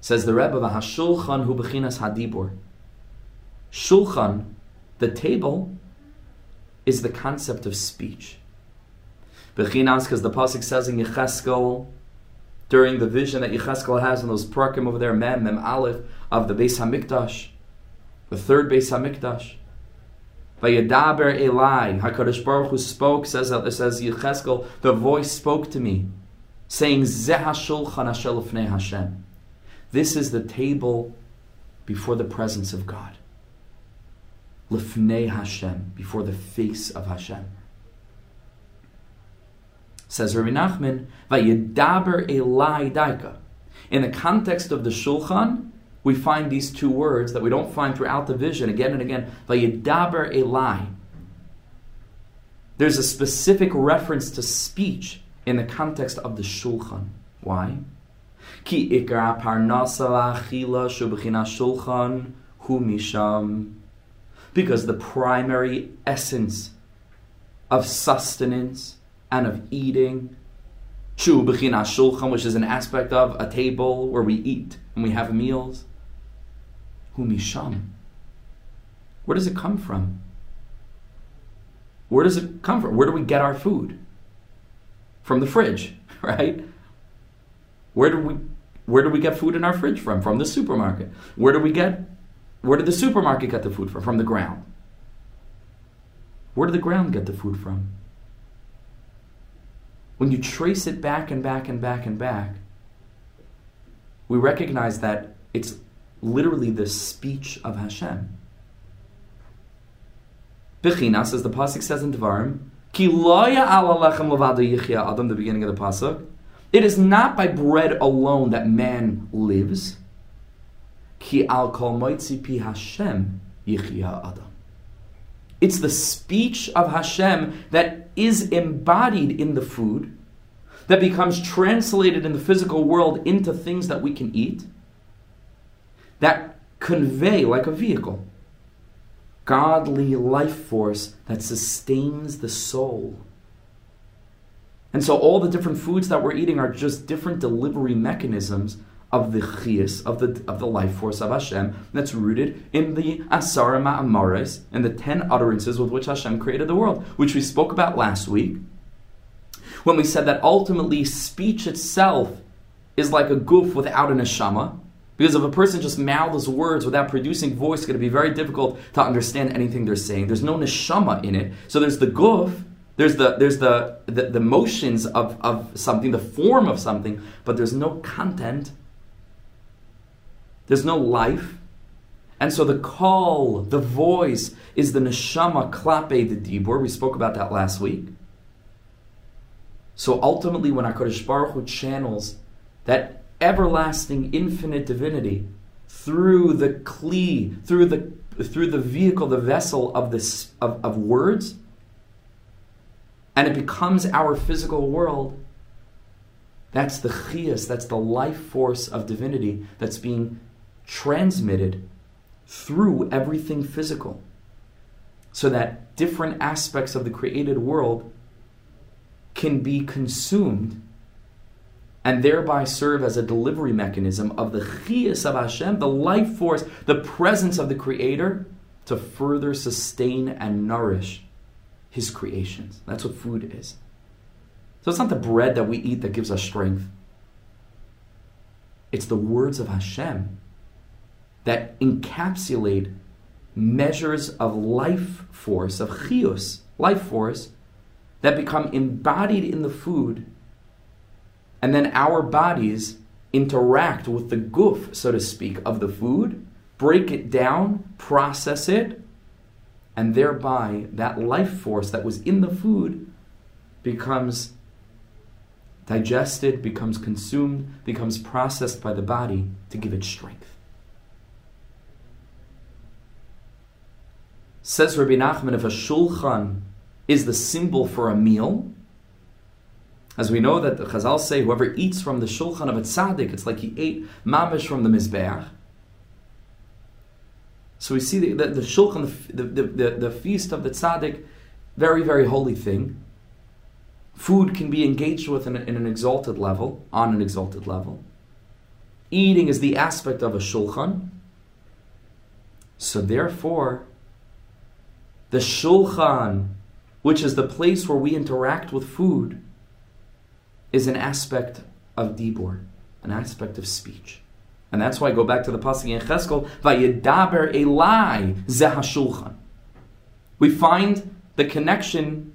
Speaker 1: Says the Rebbe, Hashulchan hu bechinas hadibur. Shulchan, the table, is the concept of speech. Because the pasuk says in Yecheskel, during the vision that Yecheskel has in those prakim over there, Mem, Mem Aleph, of the Beis Hamikdash, the third Beis Hamikdash. Vayadaber Eli, Hakadosh Baruch Hu spoke. Says it says Yecheskel, the voice spoke to me, saying, Zeh Hashulchan Hashem. This is the table before the presence of God. Hashem, before the face of Hashem. Says Rabbi Nachman, Vayedaber Elai Daika. In the context of the Shulchan, we find these two words that we don't find throughout the vision again and again. Vayedaber Elai. There's a specific reference to speech in the context of the Shulchan. Why? Ki shulchan hu misham. Because the primary essence of sustenance and of eating, shu bechina shulchan, which is an aspect of a table where we eat and we have meals, hu misham. Where does it come from? Where does it come from? Where do we get our food? From the fridge, right? Where do we where do we get food in our fridge from? From the supermarket. Where do we get where did the supermarket get the food from? From the ground. Where did the ground get the food from? When you trace it back and back and back and back, we recognize that it's literally the speech of Hashem. Bechinas, says the pasuk says in Devarim, ki loya ala levado yichya adam, the beginning of the pasuk. It is not by bread alone that man lives. Ki al kol pi Hashem adam. It's the speech of Hashem that is embodied in the food, that becomes translated in the physical world into things that we can eat, that convey like a vehicle godly life force that sustains the soul. And so all the different foods that we're eating are just different delivery mechanisms of the chiyas, of the, of the life force of Hashem, that's rooted in the asara ma'amares, and the ten utterances with which Hashem created the world, which we spoke about last week, when we said that ultimately speech itself is like a goof without an neshama, because if a person just mouths words without producing voice, it's going to be very difficult to understand anything they're saying. There's no neshama in it. So there's the goof, there's the there's the, the, the motions of, of something, the form of something, but there's no content. There's no life. And so the call, the voice, is the neshama klape the dibur. We spoke about that last week. So ultimately, when HaKadosh Baruch Hu channels that everlasting, infinite divinity through the kli, through the through the vehicle, the vessel of this of, of words, and it becomes our physical world. That's the chias, that's the life force of divinity that's being transmitted through everything physical. So that different aspects of the created world can be consumed and thereby serve as a delivery mechanism of the chias of Hashem, the life force, the presence of the Creator, to further sustain and nourish His creations. That's what food is. So it's not the bread that we eat that gives us strength. It's the words of Hashem that encapsulate measures of life force, of chios, life force, that become embodied in the food and then our bodies interact with the goof, so to speak, of the food, break it down, process it, and thereby that life force that was in the food becomes digested, becomes consumed, becomes processed by the body to give it strength. Says Rabbi Nachman, if a shulchan is the symbol for a meal, as we know that the Chazal say, whoever eats from the shulchan of a tzaddik, it's like he ate mamish from the mizbeach. So we see the, the, the shulchan, the, the, the, the, feast of the tzaddik, very, very holy thing. Food can be engaged with in, in an exalted level, on an exalted level. Eating is the aspect of a shulchan. So therefore, the shulchan, which is the place where we interact with food, is an aspect of dibur, an aspect of speech. And that's why I go back to the pasuk in Cheskel, Vayedaber Elai Zehashulchan. We find the connection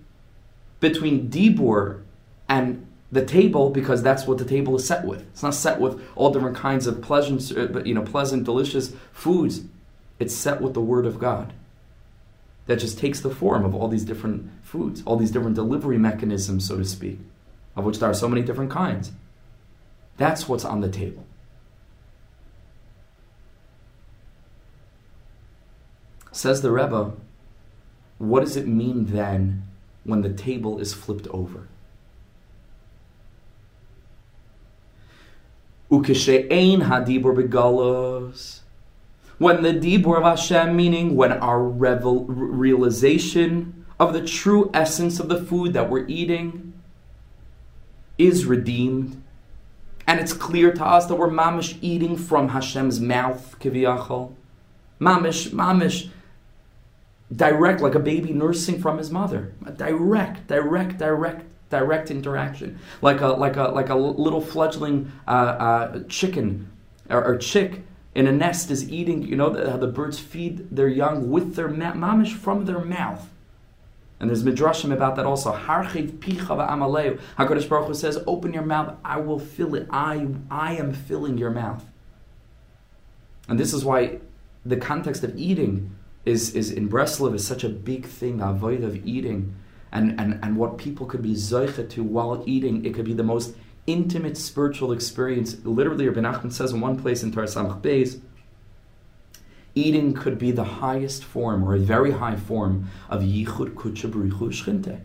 Speaker 1: between dibur and the table because that's what the table is set with. It's not set with all different kinds of pleasant, uh, you know, pleasant, delicious foods. It's set with the Word of God. That just takes the form of all these different foods, all these different delivery mechanisms, so to speak, of which there are so many different kinds. That's what's on the table. Says the Rebbe, what does it mean then when the table is flipped over? Ukeshe'ein hadibur begalos. When the dibur of Hashem, meaning when our revel- realization of the true essence of the food that we're eating is redeemed, and it's clear to us that we're mamish eating from Hashem's mouth, kiviyachol. Mamish, mamish, direct, like a baby nursing from his mother. A direct, direct, direct, direct interaction, like a like a like a little fledgling uh, uh, chicken or, or, chick in a nest is eating. You know how the birds feed their young with their ma- mamish from their mouth. And there's midrashim about that also. Harchiv picha v'amaleu. Hakadosh Baruch Hu says, "Open your mouth, I will fill it. I I am filling your mouth." And this is why the context of eating is, is in Breslov is such a big thing, the avoid of eating, and, and, and what people could be zoicha to while eating. It could be the most intimate spiritual experience. Literally, Rabbi Nachman says in one place in Torah Beis, eating could be the highest form or a very high form of yichud kutsha b'richu shchinte.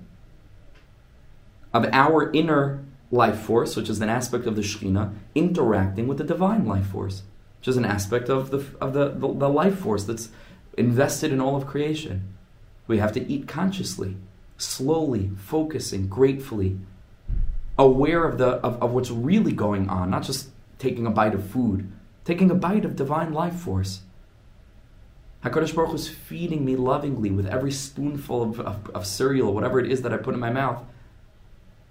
Speaker 1: Of our inner life force, which is an aspect of the Shekhinah, interacting with the divine life force, which is an aspect of the of the, the, the life force that's invested in all of creation. We have to eat consciously, slowly, focusing, gratefully, aware of, the, of, of what's really going on, not just taking a bite of food, taking a bite of divine life force. HaKadosh Baruch is feeding me lovingly with every spoonful of, of, of, cereal, whatever it is that I put in my mouth.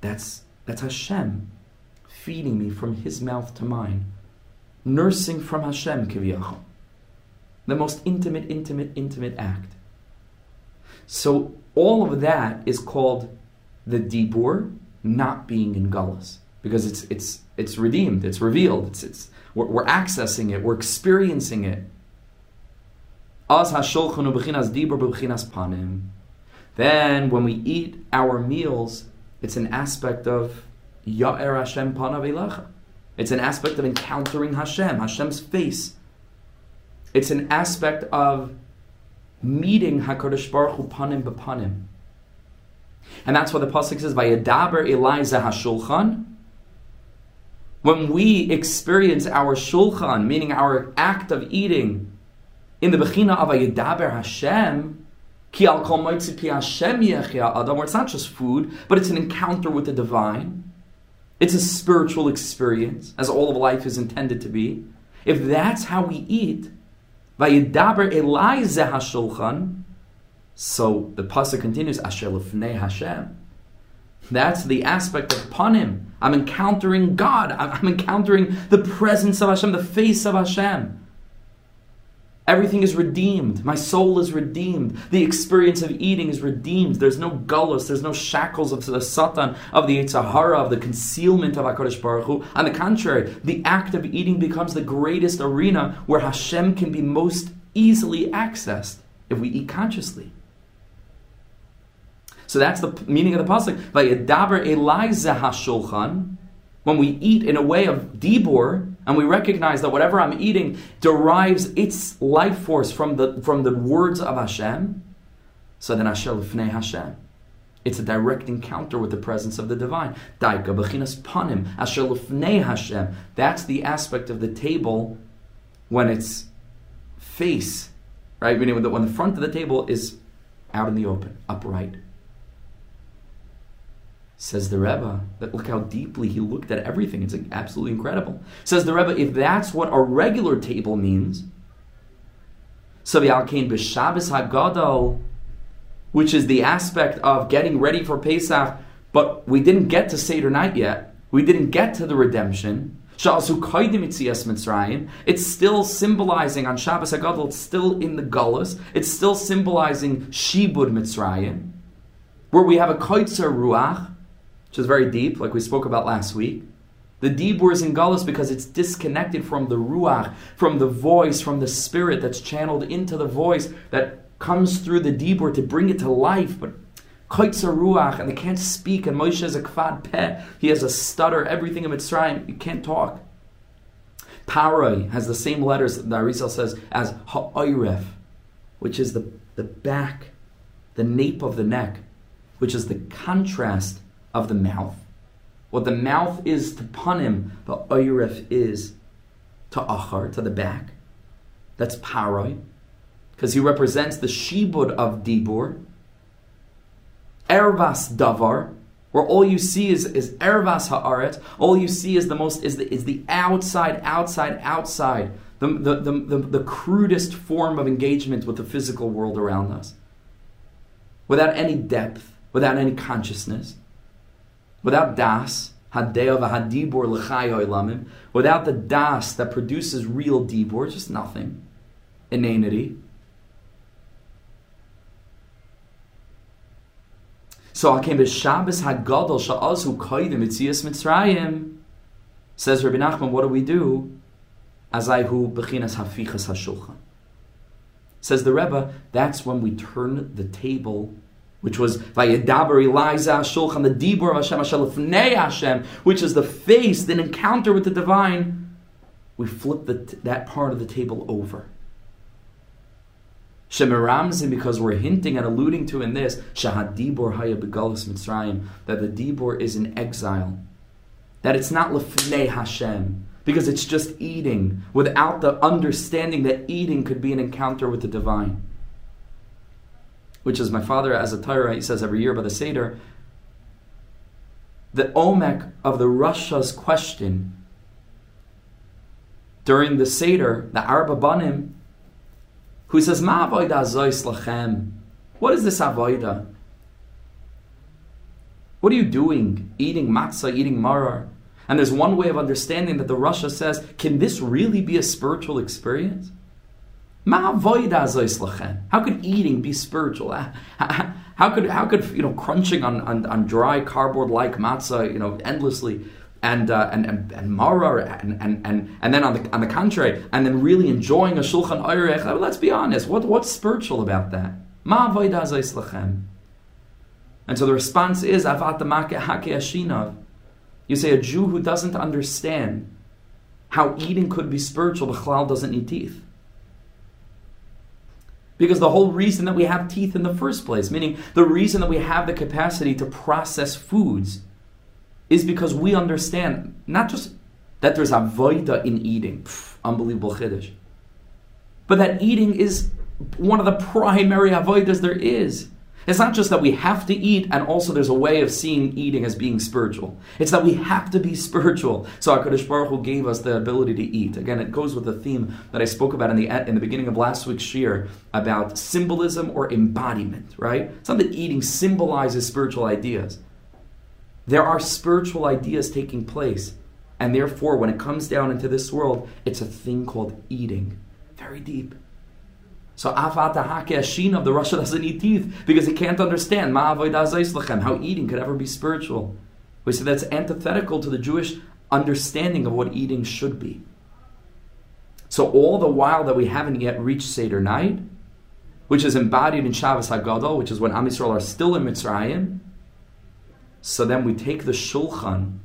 Speaker 1: That's, that's Hashem feeding me from His mouth to mine, nursing from Hashem, kiviyachol the most intimate, intimate, intimate act. So all of that is called the dibur not being in gullus because it's it's it's redeemed, it's revealed, it's it's we're, we're accessing it, we're experiencing it. Then when we eat our meals, it's an aspect of Ya'er Hashem Panav It's an aspect of encountering Hashem, Hashem's face. It's an aspect of meeting Hakadosh Baruch Hu panim b'panim, and that's why the pasuk says, "Vayedaber Eliza Hashulchan." When we experience our shulchan, meaning our act of eating, in the bechina of Vayedaber Hashem, ki al kol Hashem adam, where it's not just food, but it's an encounter with the divine. It's a spiritual experience, as all of life is intended to be. If that's how we eat, Vayidaber Elai Zehashulchan. So the pasuk continues, Asher Lefnei Hashem. That's the aspect of panim. I'm encountering God. I'm encountering the presence of Hashem, the face of Hashem. Everything is redeemed. My soul is redeemed. The experience of eating is redeemed. There's no gullus, there's no shackles of the Satan, of the Yitzhahara, of the concealment of HaKadosh Baruch Hu. On the contrary, the act of eating becomes the greatest arena where Hashem can be most easily accessed if we eat consciously. So that's the meaning of the pasuk. Vayedaber Elai Zehashulchan. When we eat in a way of dibur, and we recognize that whatever I'm eating derives its life force from the, from the words of Hashem, so then Hashem Lifnei Hashem. It's a direct encounter with the presence of the divine. Daika b'chinas panim asher lefnei Hashem. That's the aspect of the table when it's face, right? Meaning when the, when the front of the table is out in the open, upright. Says the Rebbe, that look how deeply he looked at everything. It's absolutely incredible. Says the Rebbe, if that's what a regular table means, so the Alkain b'Shabbos HaGadol, which is the aspect of getting ready for Pesach, but we didn't get to Seder night yet. We didn't get to the redemption. It's still symbolizing on Shabbos HaGadol, it's still in the Gullus, it's still symbolizing Shibud Mitzrayim, where we have a Koitzer Ruach, which is very deep, like we spoke about last week. The Dibur is in Gullus because it's disconnected from the Ruach, from the voice, from the spirit that's channeled into the voice that comes through the Dibur to bring it to life. But Koitzer Ruach, and they can't speak, and Moshe is a kvad peh. He has a stutter, everything in Mitzrayim, you can't talk. Paroi has the same letters that Arizal says as Ha'oiref, which is the, the back, the nape of the neck, which is the contrast of the mouth. What the mouth is to panim, the oiref is to achar, to the back. That's paroi, because he represents the shibud of dibur, Ervas davar, where all you see is, is ervas haaret, all you see is the most is the is the outside, outside, outside, the, the, the, the, the crudest form of engagement with the physical world around us. Without any depth, without any consciousness, without das, without the das that produces real dibor, just nothing, inanity. So I came to Shabbos Hagadol Sha'azu Kaidim Itzias Mitzrayim. Says Rabbi Nachman, what do we do? Azayhu Bechinas Hafichas Hashulchan. Says the Rebbe, that's when we turn the table, which was Vayedaber Eliza Shulchan, the Dibur Hashem, Hashem which is the face, the encounter with the divine. We flip that part of the table over. Shemiramzim, because we're hinting and alluding to in this, Shahad Dibor Haya Begalis Mitzrayim, that the Dibor is in exile. That it's not Lefnei Hashem, because it's just eating, without the understanding that eating could be an encounter with the divine. Which is my father, as a Torah, he says every year by the Seder, the Omek of the Rasha's question during the Seder, the Arba Banim, who says, Ma lachem. What is this avoida? What are you doing? Eating matzah, eating marar. And there's one way of understanding that the Rasha says, can this really be a spiritual experience? Ma avoida zois lachem. How could eating be spiritual? How could how could you know crunching on, on, on dry cardboard like matzah you know endlessly and uh, and and, and marar and, and and and then on the on the contrary, and then really enjoying a shulchan ayrech. Uh, let's be honest. What what's spiritual about that? And so the response is avat. You say a Jew who doesn't understand how eating could be spiritual, the chalal doesn't need teeth. Because the whole reason that we have teeth in the first place, meaning the reason that we have the capacity to process foods, is because we understand not just that there's a voida in eating, Pff, unbelievable chiddush, but that eating is one of the primary avoidas there is. It's not just that we have to eat, and also there's a way of seeing eating as being spiritual. It's that we have to be spiritual. So HaKadosh Baruch Hu gave us the ability to eat. Again, it goes with the theme that I spoke about in the in the beginning of last week's shiur about symbolism or embodiment. Right? That eating symbolizes spiritual ideas. There are spiritual ideas taking place. And therefore, when it comes down into this world, it's a thing called eating. Very deep. So Afata Hake of the Rasha doesn't eat teeth because he can't understand how eating could ever be spiritual. We say that's antithetical to the Jewish understanding of what eating should be. So all the while that we haven't yet reached Seder night, which is embodied in Shabbos HaGadol, which is when Am Yisrael are still in Mitzrayim, so then we take the shulchan,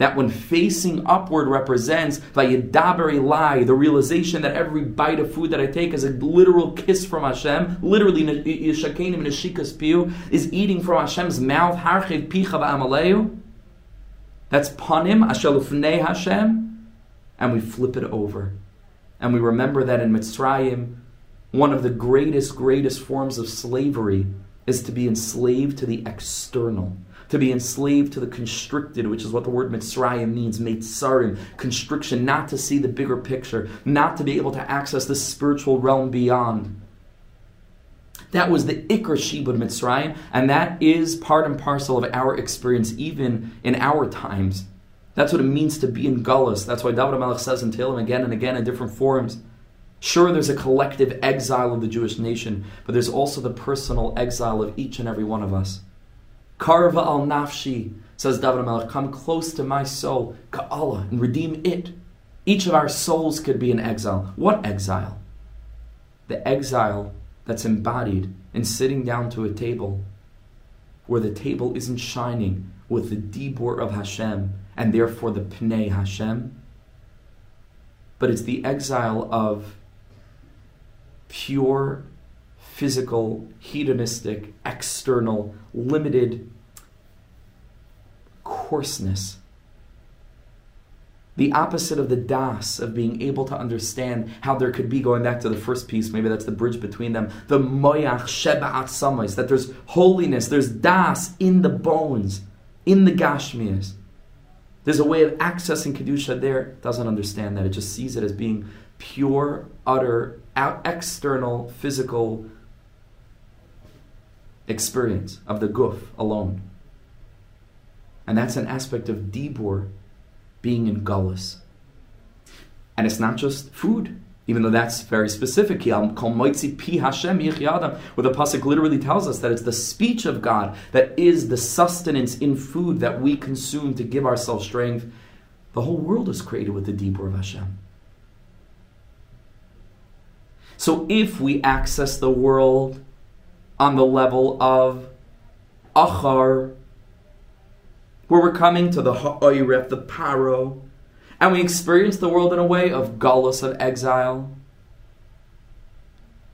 Speaker 1: that when facing upward represents vayedaber the realization that every bite of food that I take is a literal kiss from Hashem, literally yishakenim neshikas piu, is eating from Hashem's mouth, harchiv picha v'amaleu. That's panim, ashalufnei Hashem, and we flip it over. And we remember that in Mitzrayim, one of the greatest, greatest forms of slavery is to be enslaved to the external to be enslaved to the constricted, which is what the word Mitzrayim means, Mitzrayim, constriction, not to see the bigger picture, not to be able to access the spiritual realm beyond. That was the Ikr Shibud Mitzrayim, and that is part and parcel of our experience even in our times. That's what it means to be in Gullus. That's why David Melech says in Tehillim again and again in different forms. Sure, there's a collective exile of the Jewish nation, but there's also the personal exile of each and every one of us. Karva al nafshi, says David Melech, come close to my soul, ka'ala, and redeem it. Each of our souls could be in exile. What exile? The exile that's embodied in sitting down to a table where the table isn't shining with the dibur of Hashem and therefore the pnei Hashem, but it's the exile of pure physical, hedonistic, external, limited coarseness. The opposite of the das, of being able to understand how there could be, going back to the first piece, maybe that's the bridge between them, the moyach sheba'at samais, that there's holiness, there's das in the bones, in the gashmias. There's a way of accessing Kedusha there, doesn't understand that. It just sees it as being pure, utter, external, physical experience of the guf alone. And that's an aspect of Dibur being in Gullus. And it's not just food, even though that's very specific. Um, where the Pasuk literally tells us that it's the speech of God that is the sustenance in food that we consume to give ourselves strength. The whole world is created with the Dibur of Hashem. So if we access the world on the level of achar, where we're coming to the ha'oiref, the paro, and we experience the world in a way of gullus, of exile,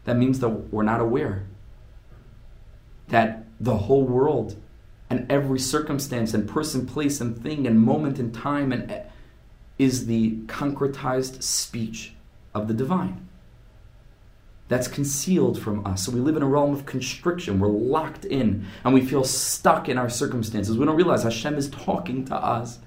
Speaker 1: that means that we're not aware that the whole world and every circumstance and person, place, and thing and moment in time and eh, is the concretized speech of the divine that's concealed from us. So we live in a realm of constriction. We're locked in and we feel stuck in our circumstances. We don't realize Hashem is talking to us.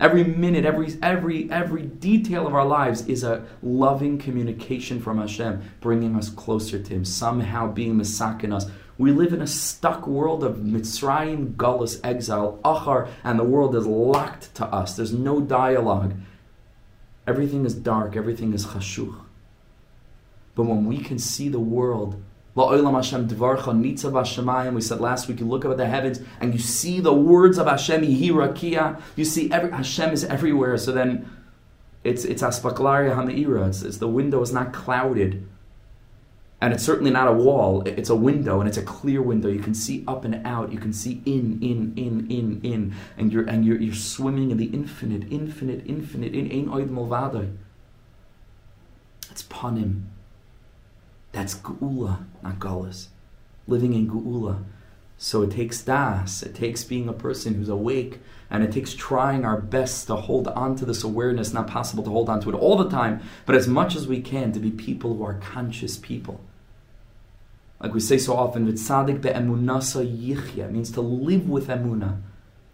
Speaker 1: Every minute, every every every detail of our lives is a loving communication from Hashem, bringing us closer to Him, somehow being misakin us. We live in a stuck world of Mitzrayim, Gullus, exile, Achar, and the world is locked to us. There's no dialogue. Everything is dark, everything is chashuch. But when we can see the world, we said last week, you look up at the heavens and you see the words of Hashem, you see every, Hashem is everywhere. So then it's it's aspaklaria ha'meira. It's, it's the window is not clouded. And it's certainly not a wall, it's a window, and it's a clear window. You can see up and out, you can see in, in, in, in, in. And you're and you're, you're swimming in the infinite, infinite, infinite, in ein oid It's panim. That's Geula, not Gullus. Living in Geula. So it takes das, it takes being a person who's awake, and it takes trying our best to hold on to this awareness. Not possible to hold on to it all the time, but as much as we can to be people who are conscious people. Like we say so often, "Vitzadik be'emunasa yichya" means to live with emuna,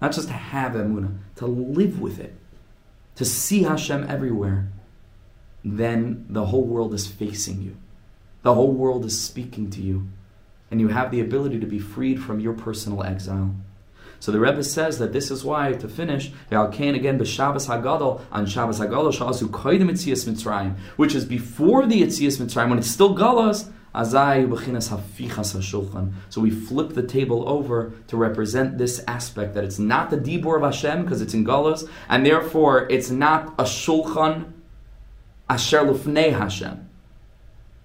Speaker 1: not just to have emuna, to live with it, to see Hashem everywhere. Then the whole world is facing you. The whole world is speaking to you, and you have the ability to be freed from your personal exile. So the Rebbe says that this is why, to finish, Al Kain again b'Shabbos Hagadol on Shabbos Hagadol Shalasu Koidim Etzias Mitzrayim, which is before the Etzias Mitzrayim when it's still Galas. Azai b'chinas hafichas hashulchan. So we flip the table over to represent this aspect that it's not the dibur of Hashem because it's in Galas, and therefore it's not a shulchan asher lufnei Hashem.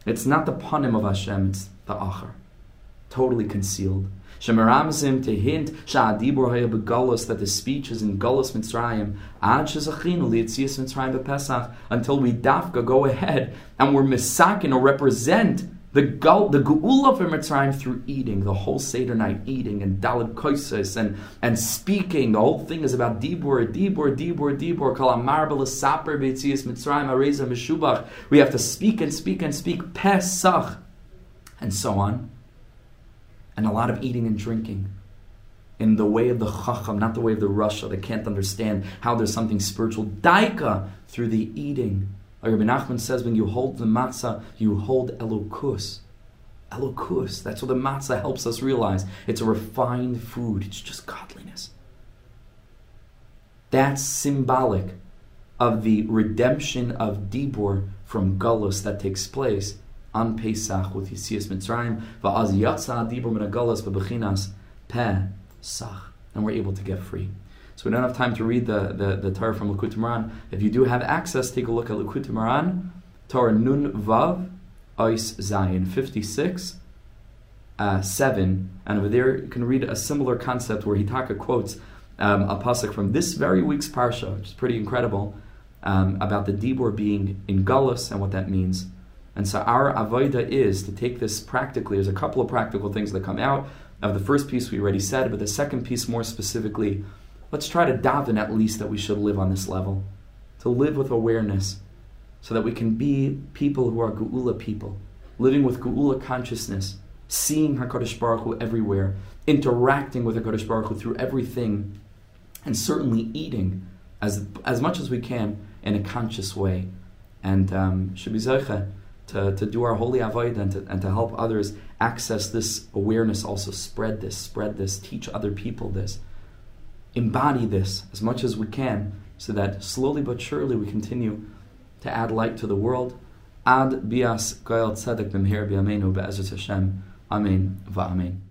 Speaker 1: It's not the panim of Hashem, it's the achar. Totally concealed. Shemaramzim to hint sha'adibur haya that the speech is in Galus Mitzrayim ad shezachinu lietzias Mitzrayim bepesach until we dafka go ahead and we're misakin or represent the gal, the geula of Mitzrayim through eating, the whole Seder night eating and dalad koises and, and speaking. The whole thing is about dibur, dibur, dibur, dibur. Kol amar saper beitzias Mitzrayim areza meshubach. We have to speak and speak and speak Pesach, and so on. And a lot of eating and drinking. in the way of the chacham, not the way of the rasha that can't understand how there's something spiritual. Daika through the eating. Like Rabbi Nachman says, when you hold the matzah, you hold elokus. Elokus. That's what the matzah helps us realize. It's a refined food. It's just godliness. That's symbolic of the redemption of Dibur from Gullus that takes place on Pesach with Yitzias Mitzrayim. Va'az yatsa Dibur min Gullus Pesach. And we're able to get free. So we don't have time to read the, the, the Torah from Likutei Moharan. If you do have access, take a look at Likutei Moharan, Torah Nun Vav, Ois Zayin, 56, uh, 7. And over there, you can read a similar concept where Hitaka quotes um, a pasuk from this very week's parsha, which is pretty incredible, um, about the Dibur being in Gullus and what that means. And so our avoida is to take this practically. There's a couple of practical things that come out of the first piece we already said, but the second piece more specifically, let's try to daven at least that we should live on this level, to live with awareness, so that we can be people who are Geula people, living with Geula consciousness, seeing Hakadosh Baruch Hu everywhere, interacting with Hakadosh Baruch Hu through everything and certainly eating as, as much as we can in a conscious way. And um, to, to do our holy avoida and to, and to help others access this awareness, also spread this, spread this, teach other people this, embody this as much as we can, so that slowly but surely we continue to add light to the world. Ad bias goyal tzedek b'mher b'yameinu be'ezrat Hashem. Amen va'amen.